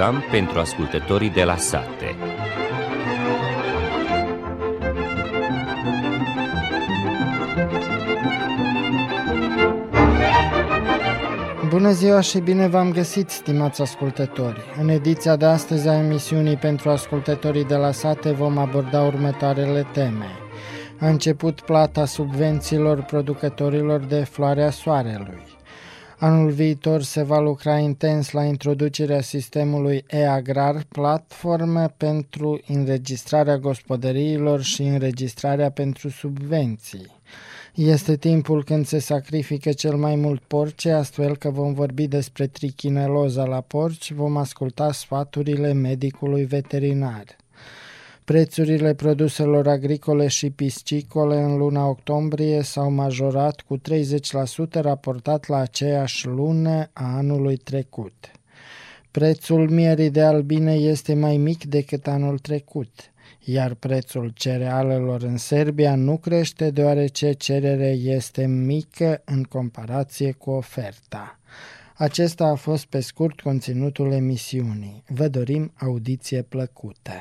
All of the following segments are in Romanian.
program pentru ascultătorii de la sate. Bună ziua și bine v-am găsit, stimați ascultători! În ediția de astăzi a emisiunii pentru ascultătorii de la sate vom aborda următoarele teme. A început plata subvențiilor producătorilor de floarea soarelui. Anul viitor se va lucra intens la introducerea sistemului e-agrar, platformă pentru înregistrarea gospodăriilor și înregistrarea pentru subvenții. Este timpul când se sacrifică cel mai mult porci, astfel că vom vorbi despre trichineloza la porci, vom asculta sfaturile medicului veterinar. Prețurile produselor agricole și piscicole în luna octombrie s-au majorat cu 30% raportat la aceeași lună a anului trecut. Prețul mierii de albine este mai mic decât anul trecut, iar prețul cerealelor în Serbia nu crește deoarece cererea este mică în comparație cu oferta. Acesta a fost pe scurt conținutul emisiunii. Vă dorim audiție plăcută!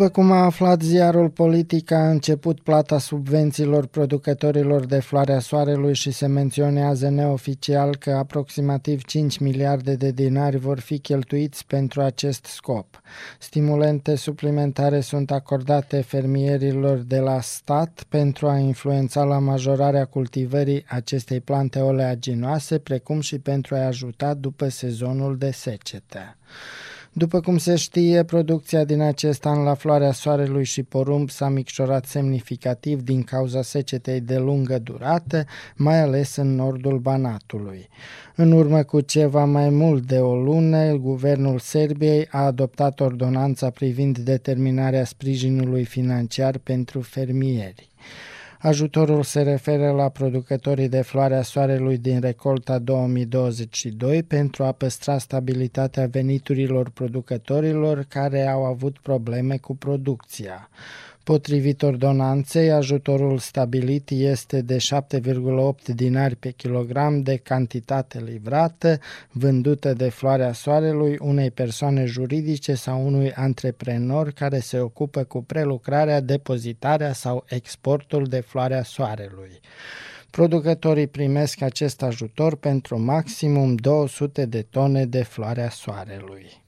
După cum a aflat ziarul Politica, a început plata subvențiilor producătorilor de floarea soarelui și se menționează neoficial că aproximativ 5 miliarde de dinari vor fi cheltuiți pentru acest scop. Stimulente suplimentare sunt acordate fermierilor de la stat pentru a influența la majorarea cultivării acestei plante oleaginoase, precum și pentru a ajuta după sezonul de secetă. După cum se știe, producția din acest an la floarea soarelui și porumb s-a micșorat semnificativ din cauza secetei de lungă durată, mai ales în nordul Banatului. În urmă cu ceva mai mult de o lună, guvernul Serbiei a adoptat ordonanța privind determinarea sprijinului financiar pentru fermieri. Ajutorul se referă la producătorii de floarea soarelui din recolta 2022 pentru a păstra stabilitatea veniturilor producătorilor care au avut probleme cu producția. Potrivit ordonanței, ajutorul stabilit este de 7,8 dinari pe kilogram de cantitate livrată, vândută de floarea soarelui unei persoane juridice sau unui antreprenor care se ocupă cu prelucrarea, depozitarea sau exportul de floarea soarelui. Producătorii primesc acest ajutor pentru maximum 200 de tone de floarea soarelui.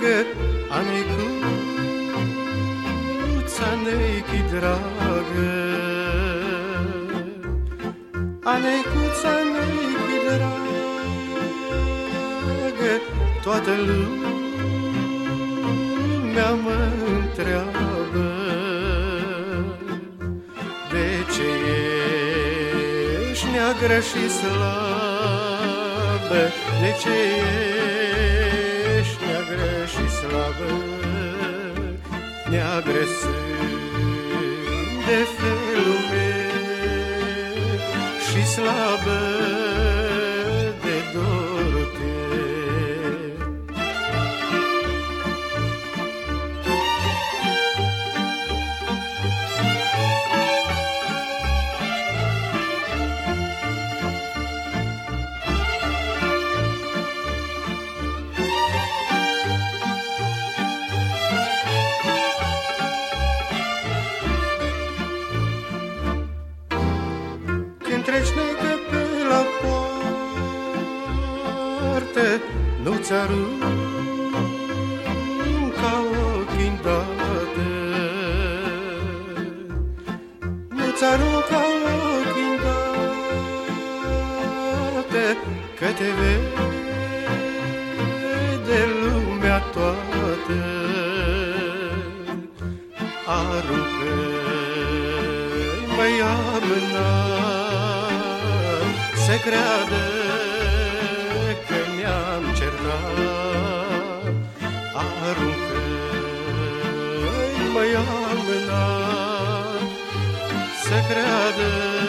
Anecuța nechi dragă. Anecuța nechi dragă Toată lumea mă întreabă De ce ești neagră și slabă De ce ești neagră și slabă Neagră sunt de felul meu Și slabă țărânca chindate. Mă țărânca chindate, că ne-am certat Aruncă Măi amâna Să creadă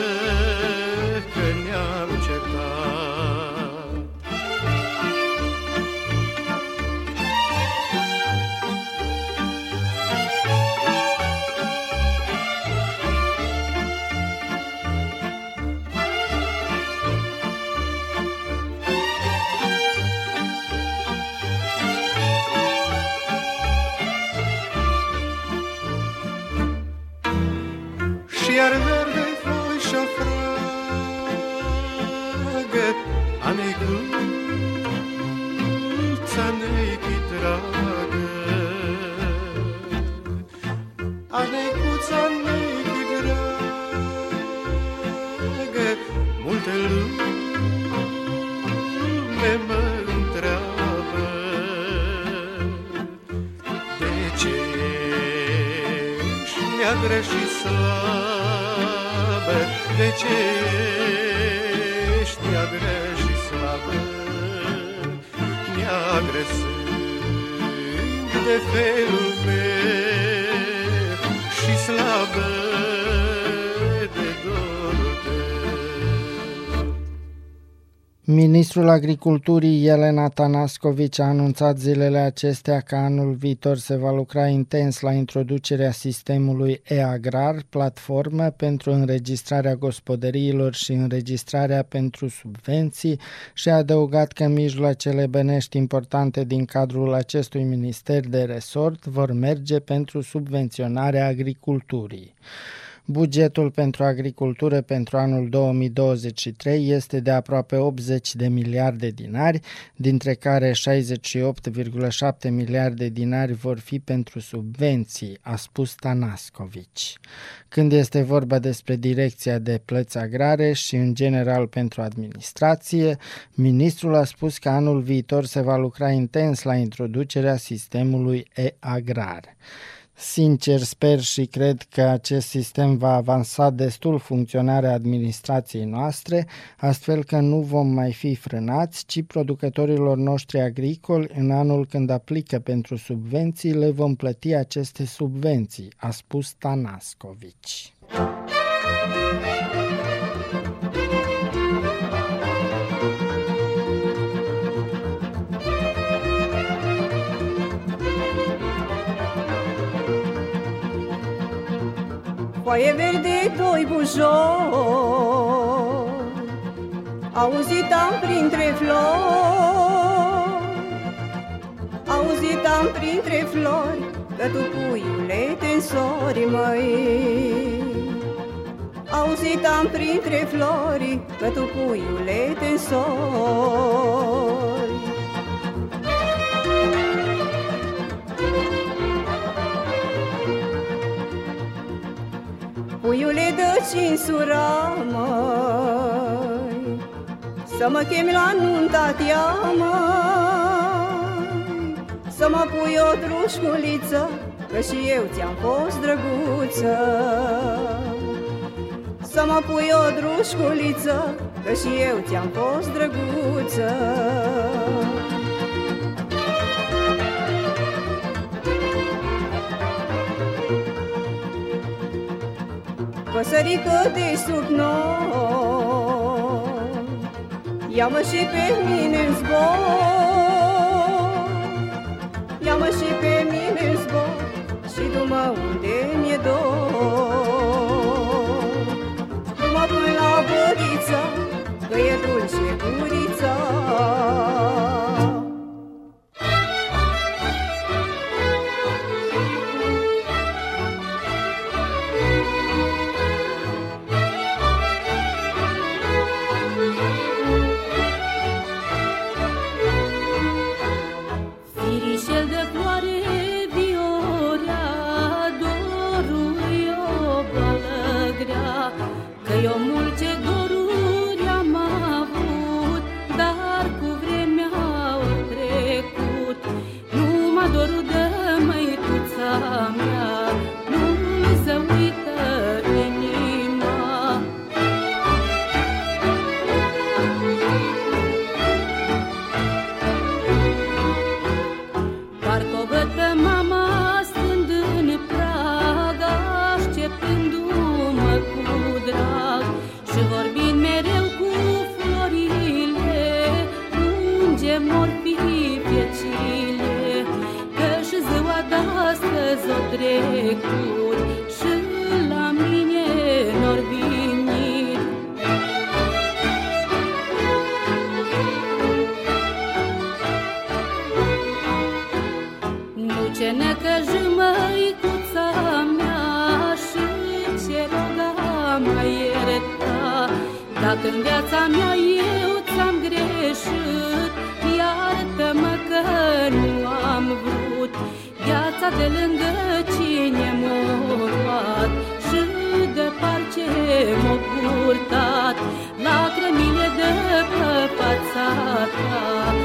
și slabă? De ce ești neagră și slabă? Neagră sunt de felul meu Și slabă Ministrul Agriculturii Elena Tanascovici a anunțat zilele acestea că anul viitor se va lucra intens la introducerea sistemului e-agrar, platformă pentru înregistrarea gospodăriilor și înregistrarea pentru subvenții și a adăugat că mijloacele bănești importante din cadrul acestui minister de resort vor merge pentru subvenționarea agriculturii. Bugetul pentru agricultură pentru anul 2023 este de aproape 80 de miliarde dinari, dintre care 68,7 miliarde dinari vor fi pentru subvenții, a spus Tanascovici. Când este vorba despre direcția de plăți agrare și în general pentru administrație, ministrul a spus că anul viitor se va lucra intens la introducerea sistemului e-agrar. Sincer sper și cred că acest sistem va avansa destul funcționarea administrației noastre, astfel că nu vom mai fi frânați, ci producătorilor noștri agricoli în anul când aplică pentru subvenții le vom plăti aceste subvenții, a spus Tanascovici. Foaie verde, doi bujori Auzit am printre flori. Auzit am printre flori Că tu puiule te însori, măi. Auzit am printre flori Că tu puiule te însori Puiule de cinsura, măi Să mă chemi la nunta tia, măi. Să mă pui o drușculiță Că și eu ți-am fost drăguță. Să mă pui o drușculiță Că și eu ți-am fost drăguță Păsărică de sub noi. Ia-mă și pe mine în zbor. Ia-mă și pe mine în zbor Și du-mă unde mi-e dor. Du-mă până la băriță Că e dulce gurița mor fi vecile Că și ziua de-astăzi o trecut și la mine n-or venit Nu ce necăjă măicuța mea Și ce roga mai ierta Dacă în viața mea eu Viața de lângă cine m-a luat. Și de parce m-a purtat Lacrimile de pe fața ta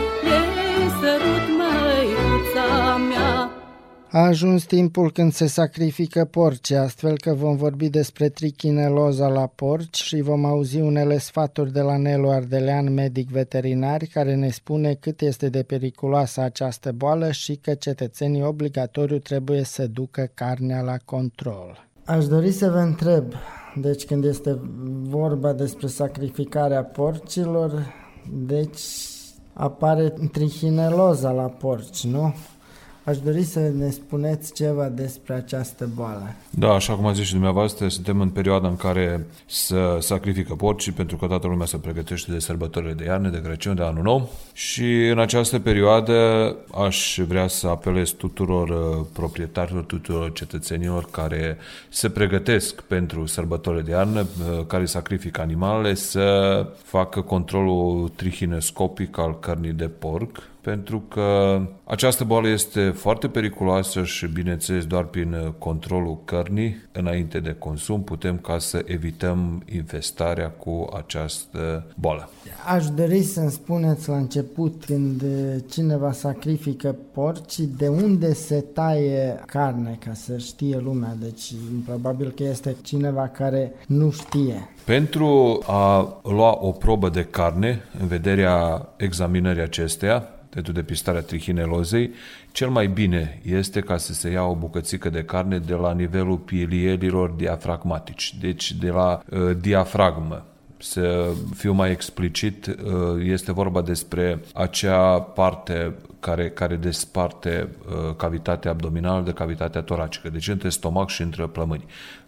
A ajuns timpul când se sacrifică porci, astfel că vom vorbi despre trichineloza la porci și vom auzi unele sfaturi de la Nelu Ardelean, medic veterinar, care ne spune cât este de periculoasă această boală și că cetățenii obligatoriu trebuie să ducă carnea la control. Aș dori să vă întreb, deci când este vorba despre sacrificarea porcilor, deci apare trihineloza la porci, nu? Aș dori să ne spuneți ceva despre această boală. Da, așa cum a zis și dumneavoastră, suntem în perioada în care se sacrifică porcii pentru că toată lumea se pregătește de sărbătorile de iarnă, de Crăciun, de Anul Nou și în această perioadă aș vrea să apelez tuturor uh, proprietarilor, tuturor cetățenilor care se pregătesc pentru sărbătorile de iarnă, uh, care sacrifică animalele, să facă controlul trihinescopic al cărnii de porc, pentru că această boală este foarte periculoasă și, bineînțeles, doar prin controlul cărnii, înainte de consum, putem ca să evităm infestarea cu această boală. Aș dori să-mi spuneți la început, când cineva sacrifică porci, de unde se taie carne, ca să știe lumea. Deci, probabil că este cineva care nu știe. Pentru a lua o probă de carne, în vederea examinării acesteia, pentru depistarea trihinelozei, cel mai bine este ca să se ia o bucățică de carne de la nivelul pielierilor diafragmatici, deci de la uh, diafragmă. Să fiu mai explicit, uh, este vorba despre acea parte care, care desparte uh, cavitatea abdominală de cavitatea toracică, deci între stomac și între plămâni.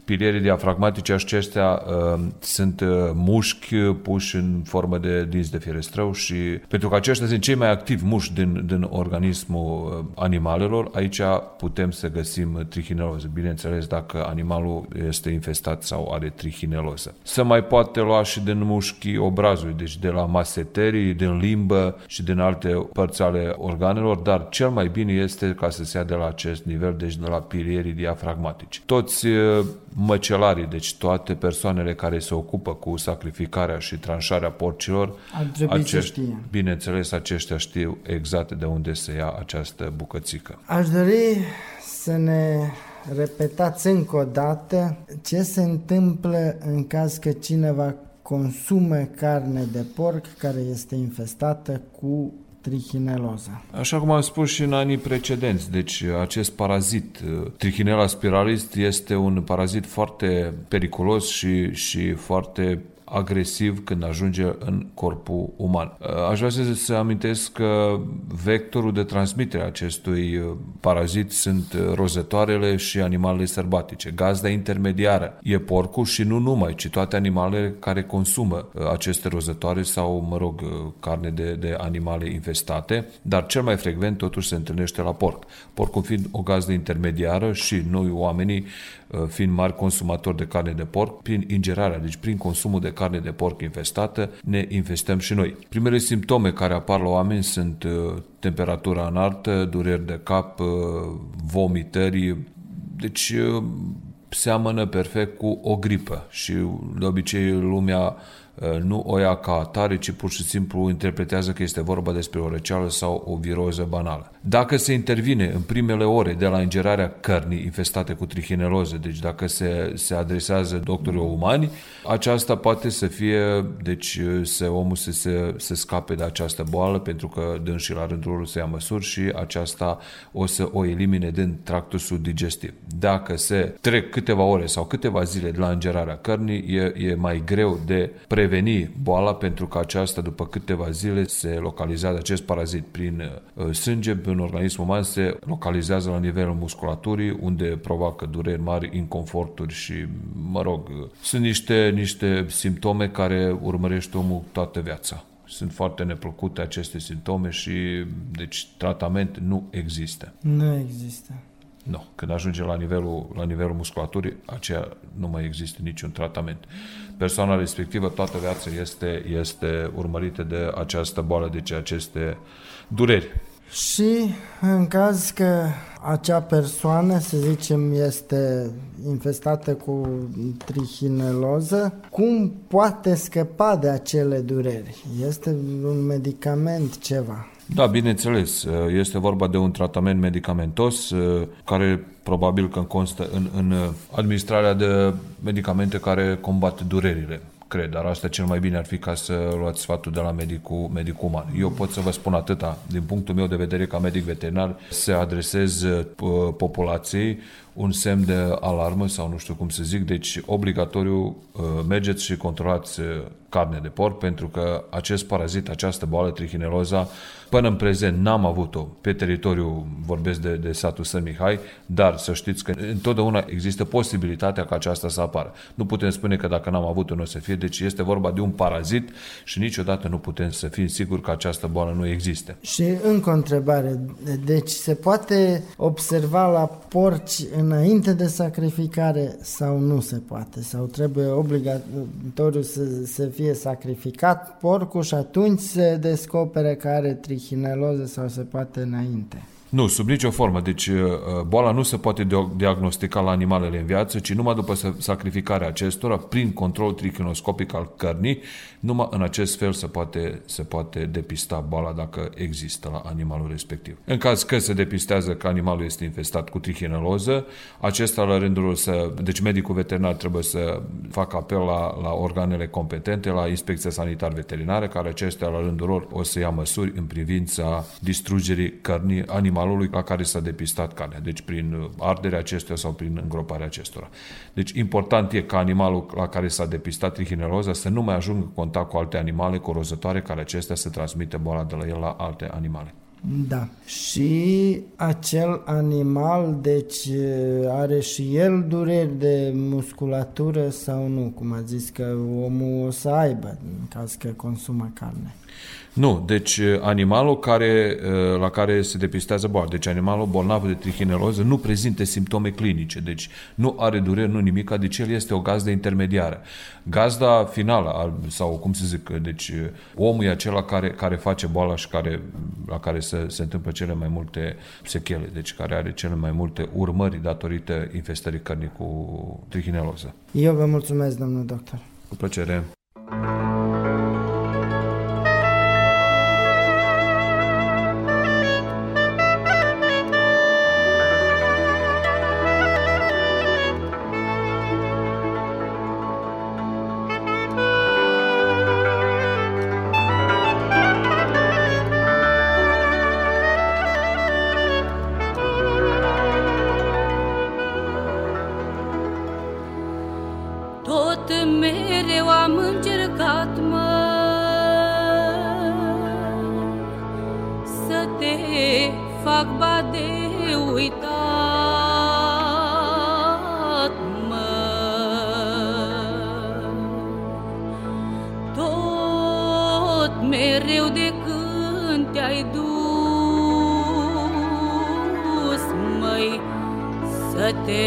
Pilierii diafragmatice acestea uh, sunt uh, mușchi puși în formă de dinți de fierestrău și pentru că aceștia sunt cei mai activi mușchi din, din organismul uh, animalelor, aici putem să găsim trihineloză. Bineînțeles, dacă animalul este infestat sau are trihineloză. Se mai poate lua și din mușchii obrazului, deci de la maseterii, din limbă și din alte părți ale organelor organelor, dar cel mai bine este ca să se ia de la acest nivel, deci de la pilierii diafragmatici. Toți uh, măcelarii, deci toate persoanele care se ocupă cu sacrificarea și tranșarea porcilor, Ar trebui să știe. bineînțeles, aceștia știu exact de unde se ia această bucățică. Aș dori să ne repetați încă o dată ce se întâmplă în caz că cineva consumă carne de porc care este infestată cu trichineloza. Așa cum am spus și în anii precedenți, deci acest parazit, Trichinella spiralis, este un parazit foarte periculos și, și foarte agresiv când ajunge în corpul uman. Aș vrea să, să amintesc că vectorul de transmitere a acestui parazit sunt rozătoarele și animalele sărbatice. Gazda intermediară e porcul și nu numai, ci toate animalele care consumă aceste rozătoare sau, mă rog, carne de, de animale infestate, dar cel mai frecvent totuși se întâlnește la porc. Porcul fiind o gazdă intermediară și noi oamenii fiind mari consumatori de carne de porc, prin ingerarea, deci prin consumul de carne de porc infestată, ne infestăm și noi. Primele simptome care apar la oameni sunt temperatura înaltă, dureri de cap, vomitări, deci seamănă perfect cu o gripă și de obicei lumea nu o ia ca atare, ci pur și simplu interpretează că este vorba despre o răceală sau o viroză banală. Dacă se intervine în primele ore de la ingerarea cărnii infestate cu trichineloză, deci dacă se, se adresează doctorilor umani, aceasta poate să fie, deci să omul să se, să scape de această boală, pentru că dânșii la rândul lor să ia măsuri și aceasta o să o elimine din tractul subdigestiv. Dacă se trec câteva ore sau câteva zile de la ingerarea cărnii, e, e mai greu de pre preveni boala pentru că aceasta după câteva zile se localizează acest parazit prin uh, sânge, în organismul uman se localizează la nivelul musculaturii unde provoacă dureri mari, inconforturi și, mă rog, sunt niște, niște simptome care urmărește omul toată viața. Sunt foarte neplăcute aceste simptome și, deci, tratament nu există. Nu există. Nu. Când ajunge la nivelul, la nivelul musculaturii, aceea nu mai există niciun tratament. Persoana respectivă toată viața este, este urmărită de această boală, deci aceste dureri. Și în caz că acea persoană, să zicem, este infestată cu trihineloză, cum poate scăpa de acele dureri? Este un medicament, ceva? Da, bineînțeles. Este vorba de un tratament medicamentos care probabil că constă în, în administrarea de medicamente care combat durerile cred, dar asta cel mai bine ar fi ca să luați sfatul de la medicul, medicul uman. Eu pot să vă spun atâta, din punctul meu de vedere ca medic veterinar, să adresez populației un semn de alarmă sau nu știu cum să zic, deci obligatoriu mergeți și controlați carne de porc pentru că acest parazit, această boală trichineloza, până în prezent n-am avut-o pe teritoriu, vorbesc de, de satul Sân Mihai, dar să știți că întotdeauna există posibilitatea ca aceasta să apară. Nu putem spune că dacă n-am avut-o nu o să fie, deci este vorba de un parazit și niciodată nu putem să fim siguri că această boală nu există. Și încă o întrebare, deci se poate observa la porci înainte de sacrificare sau nu se poate? Sau trebuie obligatoriu să se fie sacrificat porcul și atunci se descopere că are trichineloză sau se poate înainte? Nu, sub nicio formă. Deci boala nu se poate diagnostica la animalele în viață, ci numai după sacrificarea acestora, prin control trichinoscopic al cărnii, numai în acest fel se poate, se poate depista boala dacă există la animalul respectiv. În caz că se depistează că animalul este infestat cu trichineloză, acesta la rândul să... Deci medicul veterinar trebuie să facă apel la, la organele competente, la inspecția sanitar-veterinară, care acestea la rândul lor o să ia măsuri în privința distrugerii cărnii animalului la care s-a depistat carnea, deci prin arderea acestuia sau prin îngroparea acestora. Deci important e ca animalul la care s-a depistat trichineloza să nu mai ajungă în contact cu alte animale corozătoare care acestea să transmite boala de la el la alte animale. Da. Și acel animal, deci are și el dureri de musculatură sau nu? Cum a zis că omul o să aibă în caz că consumă carne. Nu, deci uh, animalul care, uh, la care se depistează boala, deci animalul bolnav de trichineloză nu prezintă simptome clinice, deci nu are dureri, nu nimic, deci el este o gazdă intermediară. Gazda finală, sau cum să zic, deci uh, omul e acela care, care face boala și care, la care se, se întâmplă cele mai multe sechele, deci care are cele mai multe urmări datorită infestării cărnii cu trichineloză. Eu vă mulțumesc, domnul doctor. Cu plăcere. tot mereu am încercat, mă, să te fac ba de uitat, mă. Tot mereu de când te-ai dus, măi, să te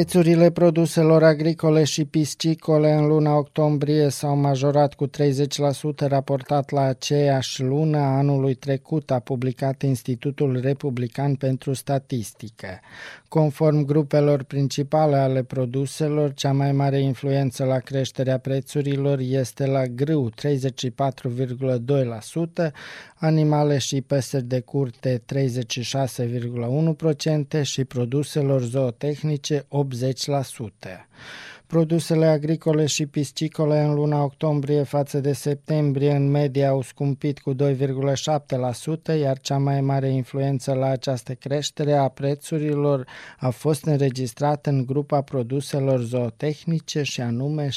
Prețurile produselor agricole și piscicole în luna octombrie s-au majorat cu 30% raportat la aceeași lună a anului trecut, a publicat Institutul Republican pentru Statistică. Conform grupelor principale ale produselor, cea mai mare influență la creșterea prețurilor este la grâu 34,2%, animale și păsări de curte 36,1% și produselor zootehnice 80%. Produsele agricole și piscicole în luna octombrie față de septembrie în medie au scumpit cu 2,7%, iar cea mai mare influență la această creștere a prețurilor a fost înregistrată în grupa produselor zootehnice și anume 16,5%.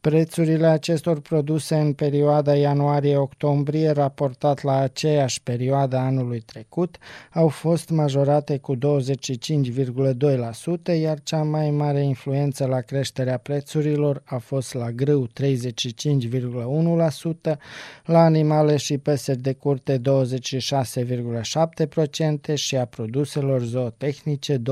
Prețurile acestor produse în perioada ianuarie-octombrie, raportat la aceeași perioadă anului trecut, au fost majorate cu 25,2%, iar cea mai mare influență la creșterea prețurilor a fost la grâu 35,1%, la animale și păsări de curte 26,7% și a produselor zootehnice 28,1%.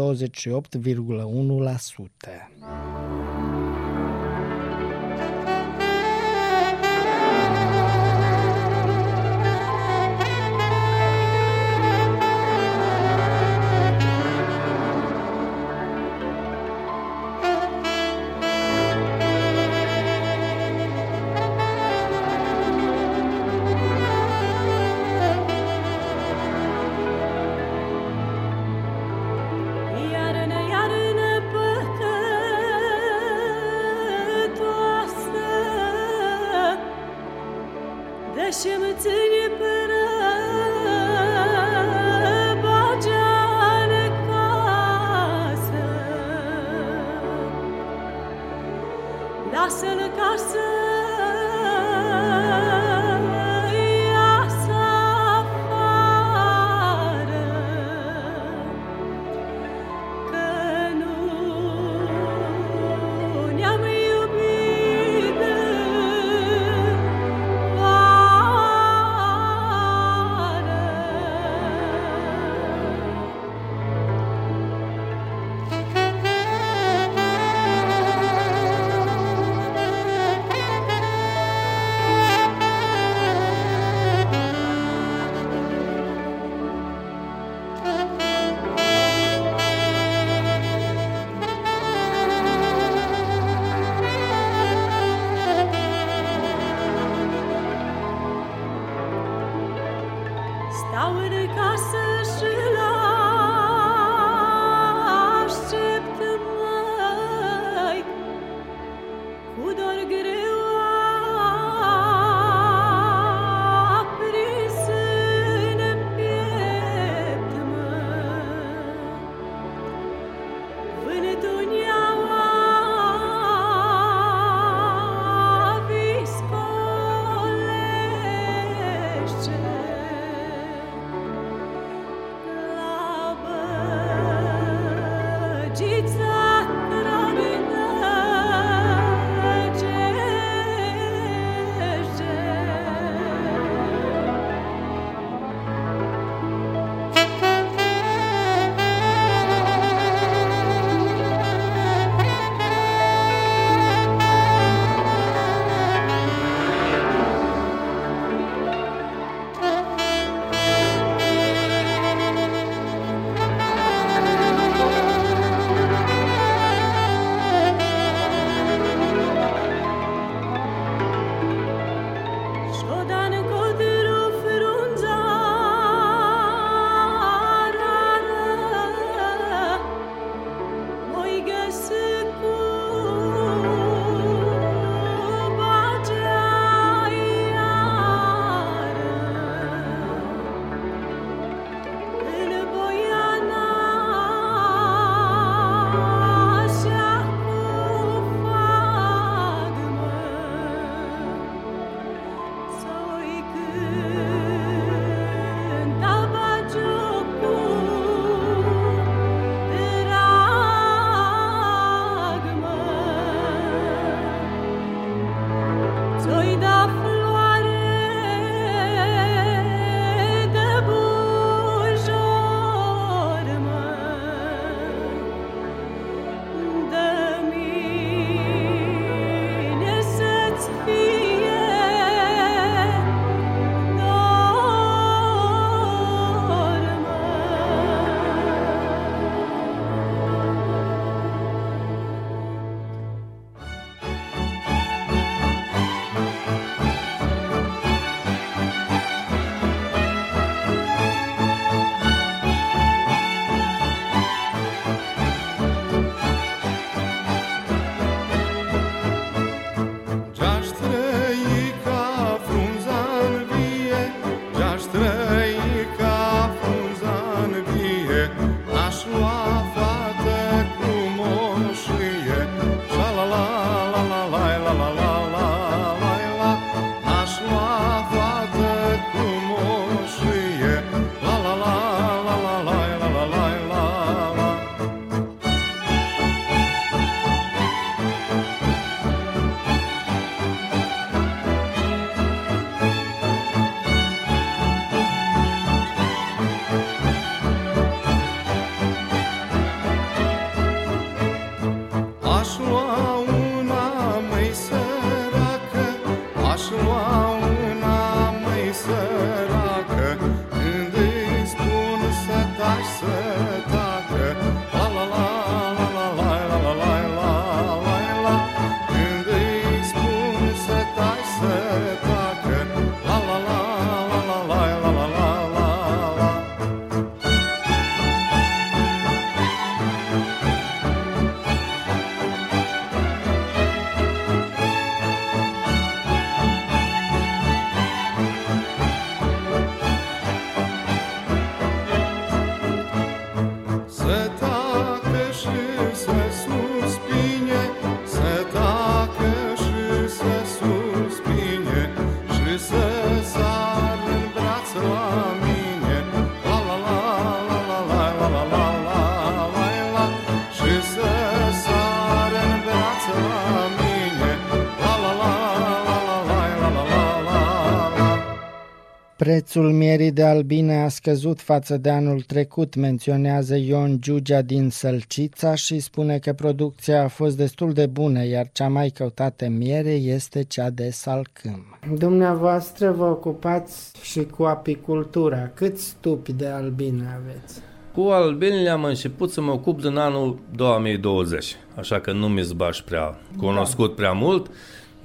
Prețul mierii de albine a scăzut față de anul trecut, menționează Ion Giugea din Sălcița și spune că producția a fost destul de bună, iar cea mai căutată miere este cea de salcâm. Dumneavoastră vă ocupați și cu apicultura. Câți stupi de albine aveți? Cu albinele am început să mă ocup din anul 2020, așa că nu mi zbaș prea cunoscut prea mult.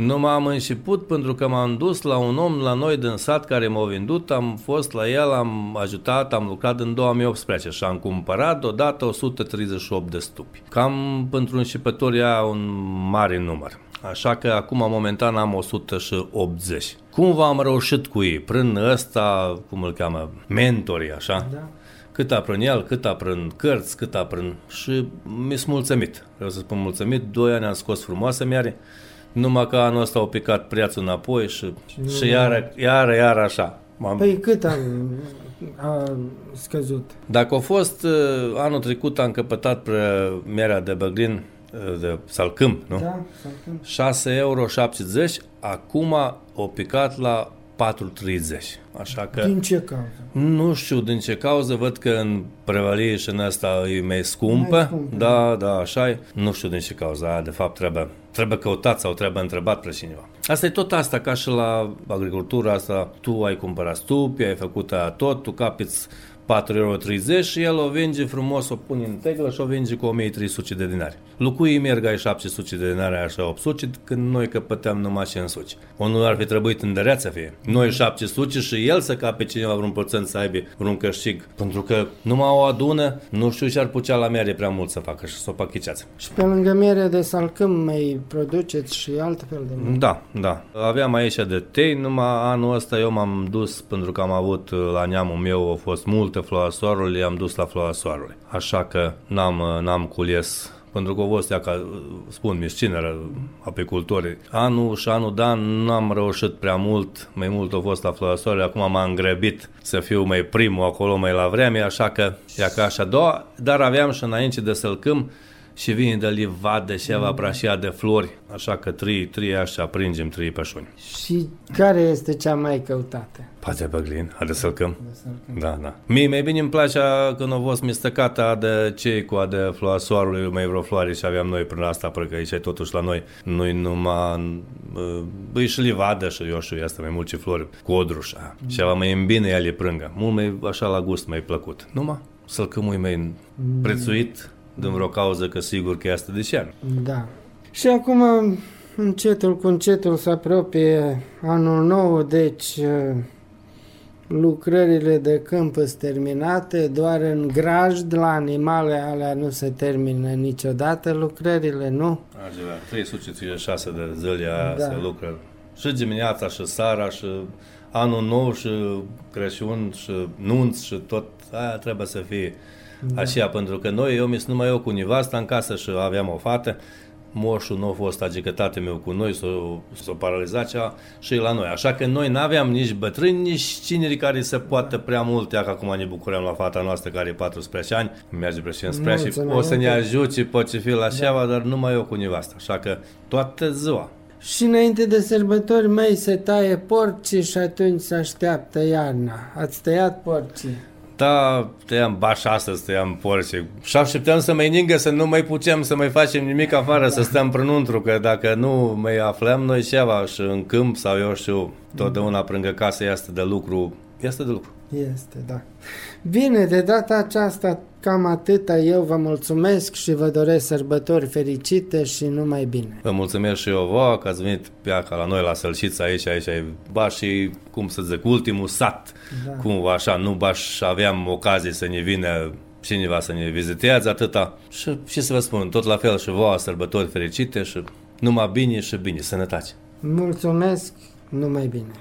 Nu m-am început pentru că m-am dus la un om la noi din sat care m-a vândut, am fost la el, am ajutat, am lucrat în 2018 și am cumpărat deodată 138 de stupi. Cam pentru începători ia un mare număr. Așa că acum momentan am 180. Cum v-am reușit cu ei? Prin ăsta, cum îl cheamă, mentorii, așa? Da cât a prin el, cât a prin cărți, cât a prin... Și mi-s mulțumit. Vreau să spun mulțumit. Doi ani am scos frumoasă miare. Numai că anul ăsta au picat prețul înapoi și, și, și iară, iară, iară așa. M-am... Păi cât a, a scăzut? Dacă a fost uh, anul trecut, am căpătat pe mierea de băglin uh, de salcâm, nu? Da, salcâm. 6,70 euro, acum au picat la 4,30. Așa că... Din ce cauză? Nu știu din ce cauză, văd că în prevălie și în asta e mai scumpă. Mai scumpă da, da, așa e. Nu știu din ce cauză, aia de fapt trebuie, trebuie căutat sau trebuie întrebat pe cineva. Asta e tot asta, ca și la agricultura asta, tu ai cumpărat stupi, ai făcut aia tot, tu capiți 4,30 euro și el o vinde frumos, o pune în teglă și o vinde cu 1300 de dinari. Lucui merg ai 700 de dinari, așa 800, când noi căpăteam numai 500. Unul ar fi trebuit în să fie. Noi 700 și el să cape cineva vreun procent să aibă vreun câștig. Pentru că numai o adună, nu știu ce ar putea la mere prea mult să facă și să o pachiceață. Și pe lângă mere de salcâm mai produceți și alte fel de mere? Da, da. Aveam aici de tei, numai anul ăsta eu m-am dus pentru că am avut la neamul meu, a fost multe floa soarelui, i-am dus la floa soarelui. Așa că n-am, n-am cules pentru că vostea, ca spun miscineră, apicultorii, anul și anul de an n-am reușit prea mult, mai mult a fost la floa soarelui, acum m-am grăbit să fiu mai primul acolo mai la vreme, așa că e ca așa. Doua, dar aveam și înainte de să-l câm, și vine de livadă și eva prașia de flori, așa că trei, trei așa prindem trei pășuni. Și care este cea mai căutată? Patea Băglin, a de sălcăm. Da, da. Mie mai bine îmi place când au fost mistăcata de cei cu a de floa soarului, mai vreo floare și aveam noi prin asta, pentru că aici e totuși la noi, nu numai, băi și livadă și eu știu, asta mai multe flori, codrușa. Mm. Și ava mai îmbine ele prângă, mult mai așa la gust, mai plăcut. Numai sălcămul e mai mm. prețuit, din vreo cauză că sigur că este de ce Da. Și acum încetul cu încetul se apropie anul nou, deci uh, lucrările de câmp sunt terminate, doar în grajd la animale alea nu se termină niciodată lucrările, nu? Argela, 356 de zile da. se lucră și dimineața și seara și anul nou și Crăciun și nunți și tot aia trebuie să fie da. Așa, pentru că noi, eu mi numai eu cu nevasta în casă și aveam o fată, moșul nu a fost agicătate meu cu noi, s-a, s-a paralizat cea și la noi. Așa că noi nu aveam nici bătrâni, nici cineri care se poate prea multe, că acum ne bucurăm la fata noastră care e 14 ani, merge pe 15 și o să ne ajute, poate fi la șeava, da. dar numai eu cu nevasta. Așa că toată ziua. Și înainte de sărbători mei se taie porci și atunci se așteaptă iarna. Ați tăiat porcii? Da, tăiam baș astăzi, tăiam porci. Și așteptăm să mai ningă, să nu mai putem să mai facem nimic afară, da. să stăm prănuntru, că dacă nu mai aflăm noi ceva și în câmp sau eu știu, totdeauna prângă casă este de lucru, este de lucru. Este, da. Bine, de data aceasta cam atâta. Eu vă mulțumesc și vă doresc sărbători fericite și numai bine. Vă mulțumesc și eu vouă că ați venit pe acá la noi la Sălșița aici, aici e baș și, cum să zic, ultimul sat. Da. Cum așa, nu baș aveam ocazie să ne vină cineva să ne vizitează atâta. Și, și să vă spun, tot la fel și vouă sărbători fericite și numai bine și bine, sănătate. Mulțumesc, numai bine.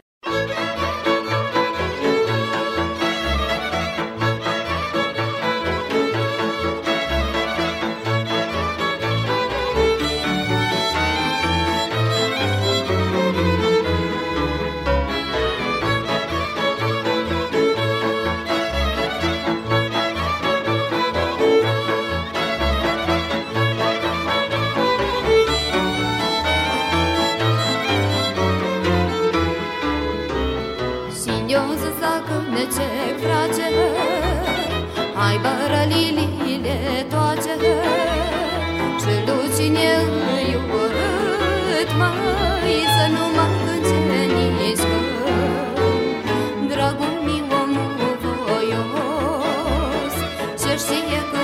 Ce știe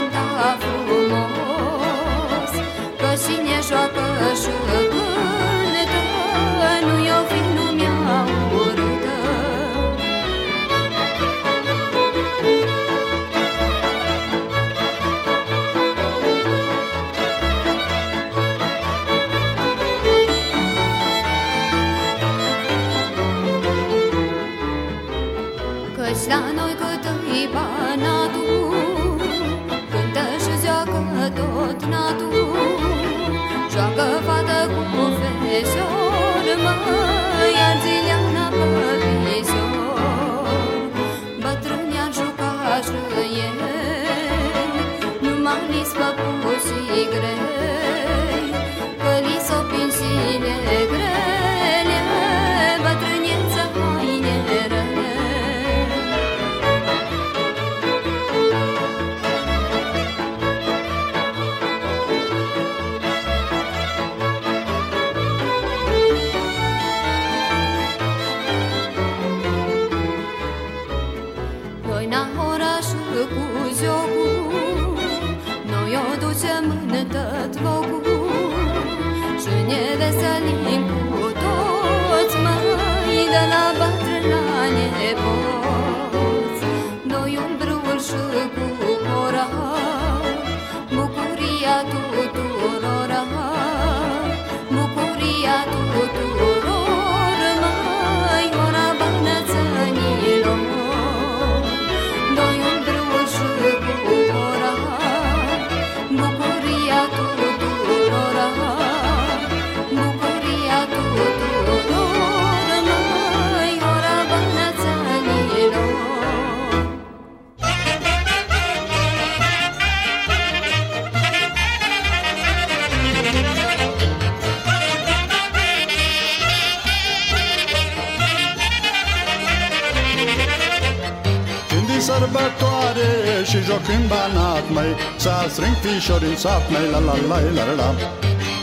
măi Să strâng fișori în sat, măi, la la la la la la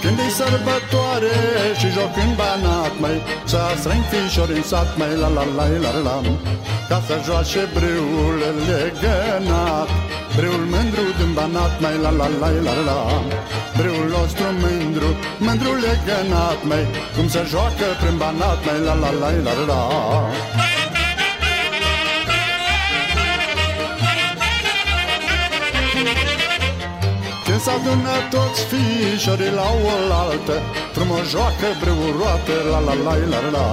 Când e sărbătoare și joc în banat, măi Să strâng fișori în sat, măi, la la la la la la Ca să joace brâul legănat Brâul mândru din banat, mai la la la la la Brâul nostru mândru, mândru legănat, mai Cum se joacă prin banat, mai la la la la la Când s-adună toți fișorii la oaltă Frumos joacă brâul roată, la la la la la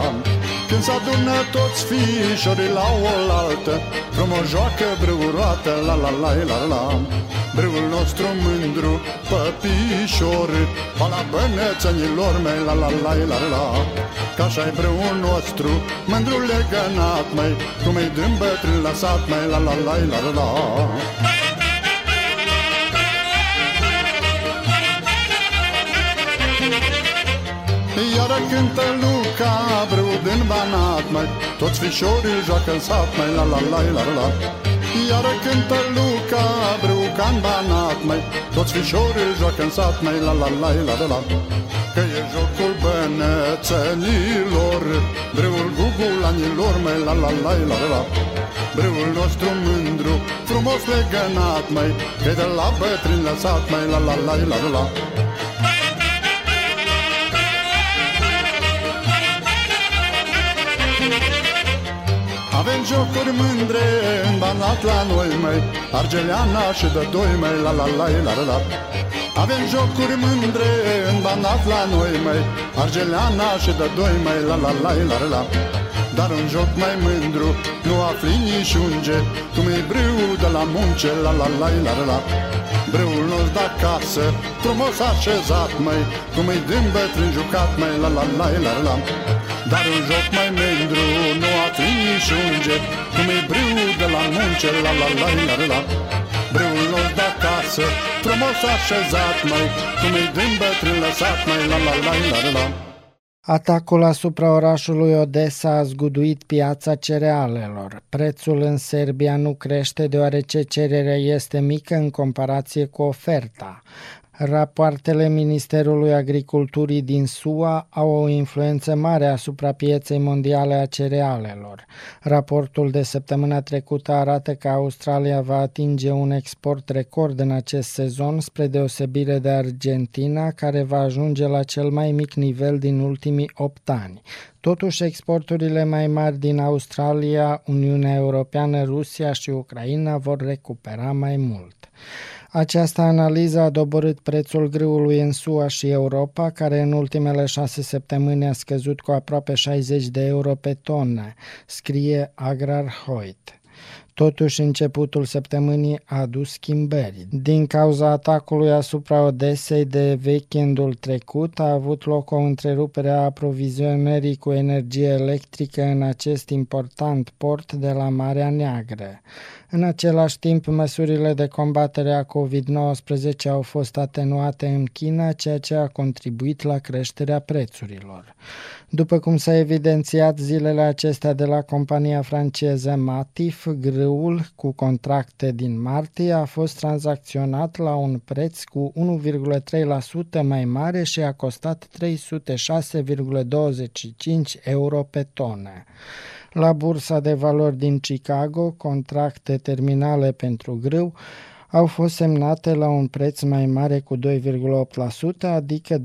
Când s-adună toți fișorii la oaltă Frumos joacă brâul roată, la la la la la Brâul nostru mândru, păpișor Pa la bănețănilor mei, la la la la la Ca așa-i brâul nostru, mândru legănat, măi Cum îi dâm bătrân la sat, măi, la la la la la la Iară cântă Luca Brâu din Banat, mai Toți fișorii joacă în sat, mai la la la la la Iară cântă Luca Brâu ca în Banat, mai Toți fișorii joacă în sat, mai la la la la la la Că e jocul bănețenilor Brâul gugulanilor, mai la la la la la la Brâul nostru mândru, frumos legănat, mai Că de la bătrin lăsat, mai la la la la la la Avem jocuri mândre în banat la noi, măi Argeleana și de doi, măi, la la la la la la Avem jocuri mândre în banat la noi, măi Argeleana și de doi, măi, la la la la la la Dar un joc mai mândru nu afli nici unge Cum e brâul de la munce, la la la la la la Brâul nostru de acasă, frumos așezat, măi Cum e din bătrân jucat, măi, la la la la la la dar un joc mai mândru nu afli nici unge Cum e brâul de la munce, la la la la la la Brâul nostru de acasă, frumos așezat, măi Cum e din bătrân lăsat, măi, la la la la la la Atacul asupra orașului Odessa a zguduit piața cerealelor. Prețul în Serbia nu crește deoarece cererea este mică în comparație cu oferta. Rapoartele Ministerului Agriculturii din SUA au o influență mare asupra pieței mondiale a cerealelor. Raportul de săptămâna trecută arată că Australia va atinge un export record în acest sezon, spre deosebire de Argentina, care va ajunge la cel mai mic nivel din ultimii 8 ani. Totuși, exporturile mai mari din Australia, Uniunea Europeană, Rusia și Ucraina vor recupera mai mult. Această analiză a doborât prețul grâului în SUA și Europa, care în ultimele șase săptămâni a scăzut cu aproape 60 de euro pe tonă, scrie Agrar Hoyt. Totuși, începutul săptămânii a adus schimbări. Din cauza atacului asupra Odesei de weekendul trecut, a avut loc o întrerupere a aprovizionării cu energie electrică în acest important port de la Marea Neagră. În același timp, măsurile de combatere a COVID-19 au fost atenuate în China, ceea ce a contribuit la creșterea prețurilor. După cum s-a evidențiat zilele acestea de la compania franceză Matif, grâul cu contracte din martie a fost tranzacționat la un preț cu 1,3% mai mare și a costat 306,25 euro pe tonă. La bursa de valori din Chicago, contracte terminale pentru grâu au fost semnate la un preț mai mare cu 2,8%, adică 269,33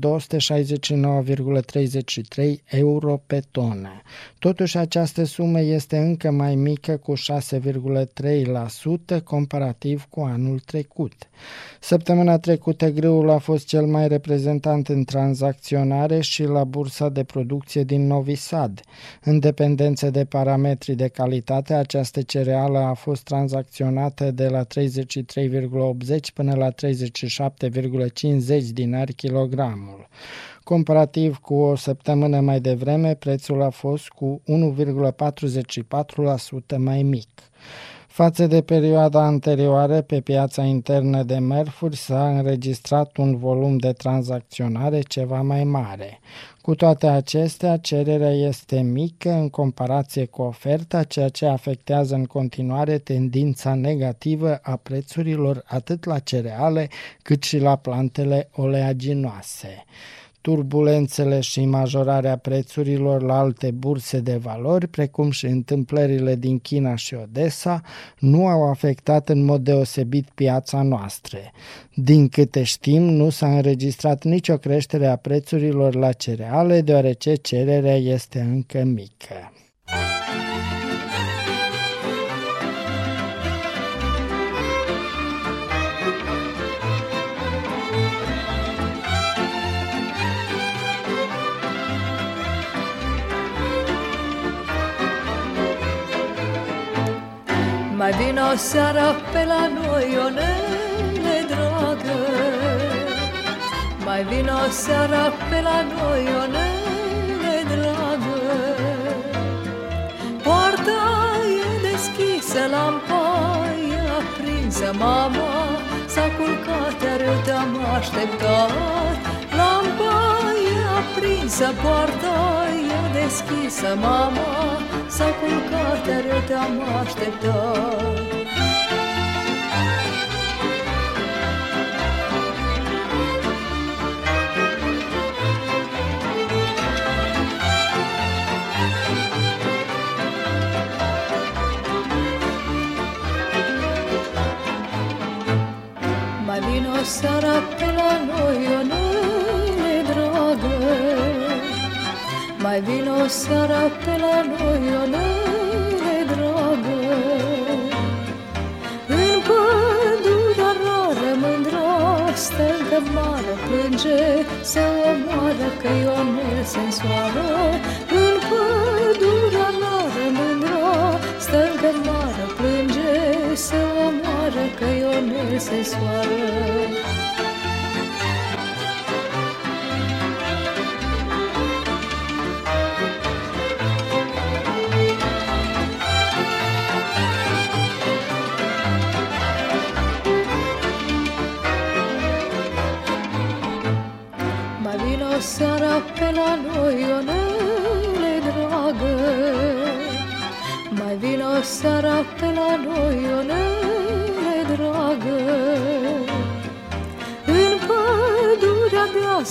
euro pe tonă. Totuși, această sumă este încă mai mică cu 6,3% comparativ cu anul trecut. Săptămâna trecută grâul a fost cel mai reprezentant în tranzacționare și la bursa de producție din Novi Sad. În dependență de parametri de calitate, această cereală a fost tranzacționată de la 33 37,80 până la 37,50 dinari kilogramul. Comparativ cu o săptămână mai devreme, prețul a fost cu 1,44% mai mic. Față de perioada anterioară, pe piața internă de mărfuri s-a înregistrat un volum de tranzacționare ceva mai mare. Cu toate acestea, cererea este mică în comparație cu oferta, ceea ce afectează în continuare tendința negativă a prețurilor atât la cereale cât și la plantele oleaginoase turbulențele și majorarea prețurilor la alte burse de valori, precum și întâmplările din China și Odessa, nu au afectat în mod deosebit piața noastră. Din câte știm, nu s-a înregistrat nicio creștere a prețurilor la cereale, deoarece cererea este încă mică. Mai vin o seară pe la noi, o nene dragă. Mai vin o seară pe la noi, o nene dragă. Poarta e deschisă, lampa e aprinsă Mama s-a culcat, iar eu te-am așteptat. Lampa e aprinsă, poarta e deschisă Mama S-a culcat, dar eu te-am așteptat? Mai vin o seară pe la noi, mai vin o seară pe la noi, o nere dragă. În pădurea rară mândră Stelcă mare plânge Se omoară că Ionel se însoară În pădurea rară mândră Stelcă mare plânge Se omoară că Ionel se însoară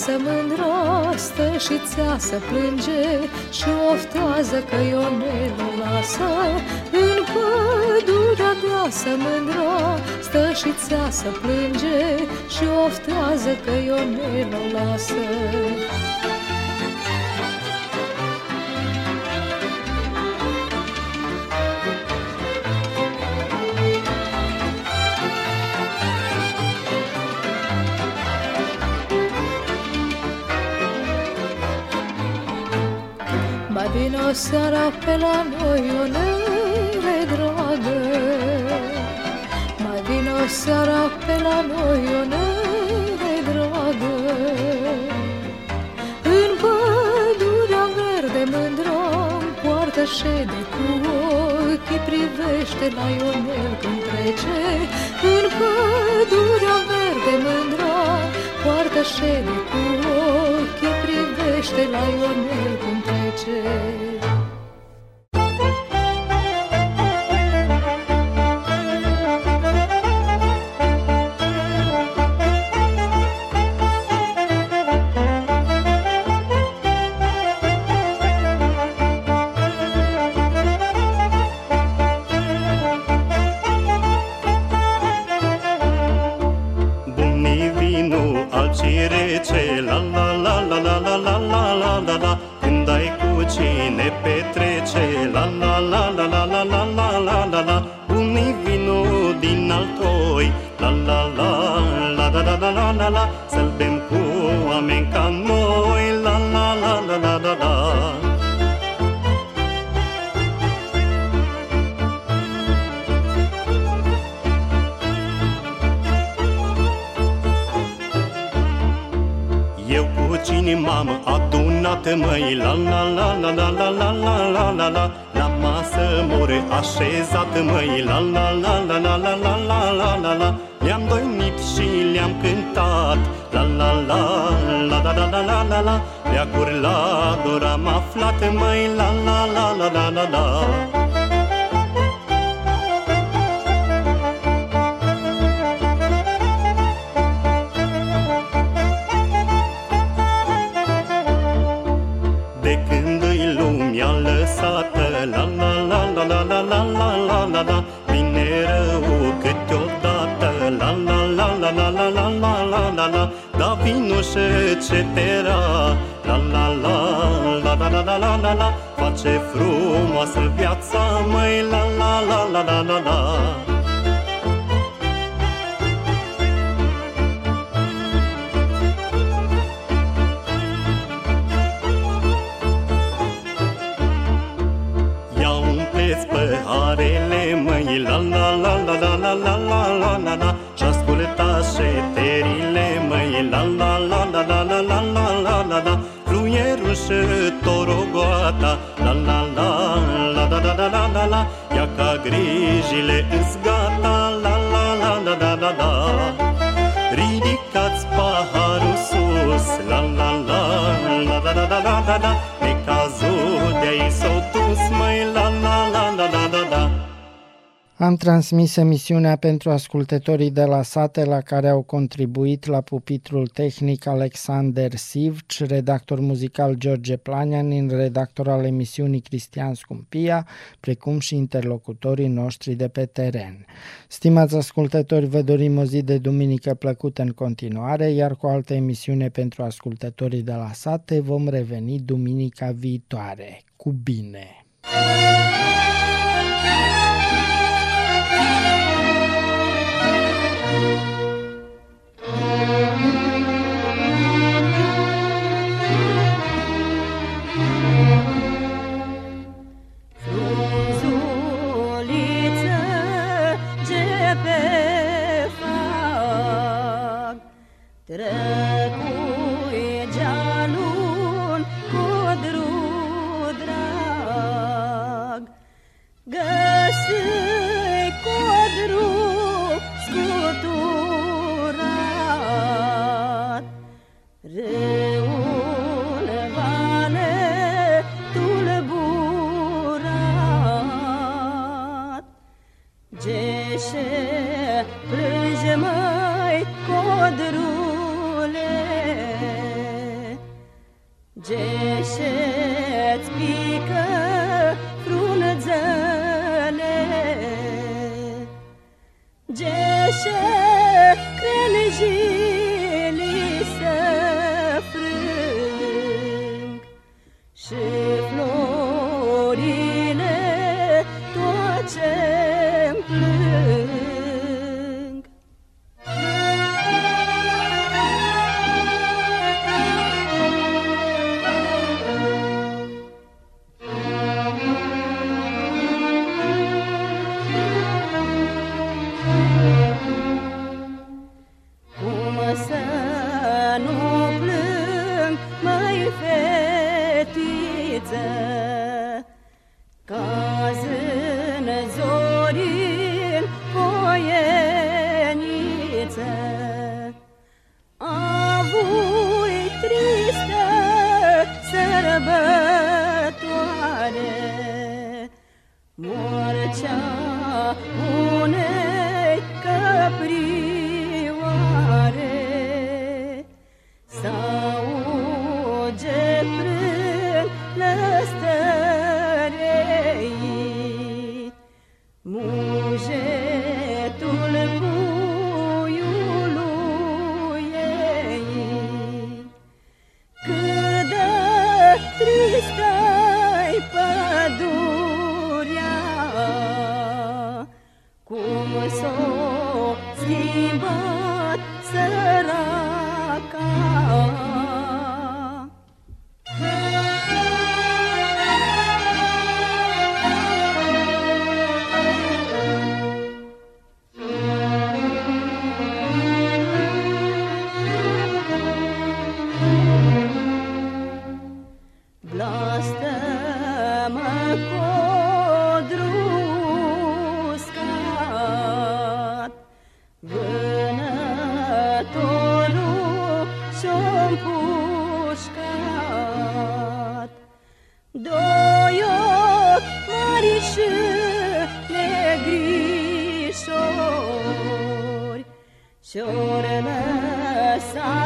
pădurea deasă mândra stă și țea să plânge Și oftează că Ionel o lasă În pădurea deasă mândra stă și țea să plânge Și oftează că Ionel o lasă Mai vino seara pe la noi, Ionele dragă. Mai vino seara pe la noi, Ionele dragă. În pădurea verde mândră poartă șede cu ochii Privește la Ionel când trece. În pădurea verde mândră poartă șede cu ochii Privește la Ionel când trece wanted. Leacuri la dor am aflat măi La la la la la la la De când îi lumea lăsată La la la la la la la la la la la Vine rău câteodată La la la la la la la la la la la Da vino și cetera La la la la la la la la la la Face frumoasă viața măi La la la la la la la Ia umpleți păharele măi La la la la la la la la la la la Și ascultați șeterile măi La la la la la la la la la la la Fluierul și torogoata La la la, la da, da da da la la la. Ia ca grijile îți Am transmis emisiunea pentru ascultătorii de la sate la care au contribuit la pupitrul tehnic Alexander Sivci, redactor muzical George Planian, redactor al emisiunii Cristian Scumpia, precum și interlocutorii noștri de pe teren. Stimați ascultători, vă dorim o zi de duminică plăcută în continuare, iar cu altă emisiune pentru ascultătorii de la sate vom reveni duminica viitoare. Cu bine!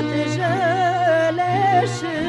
negrișori, Și-o lăsat jăle și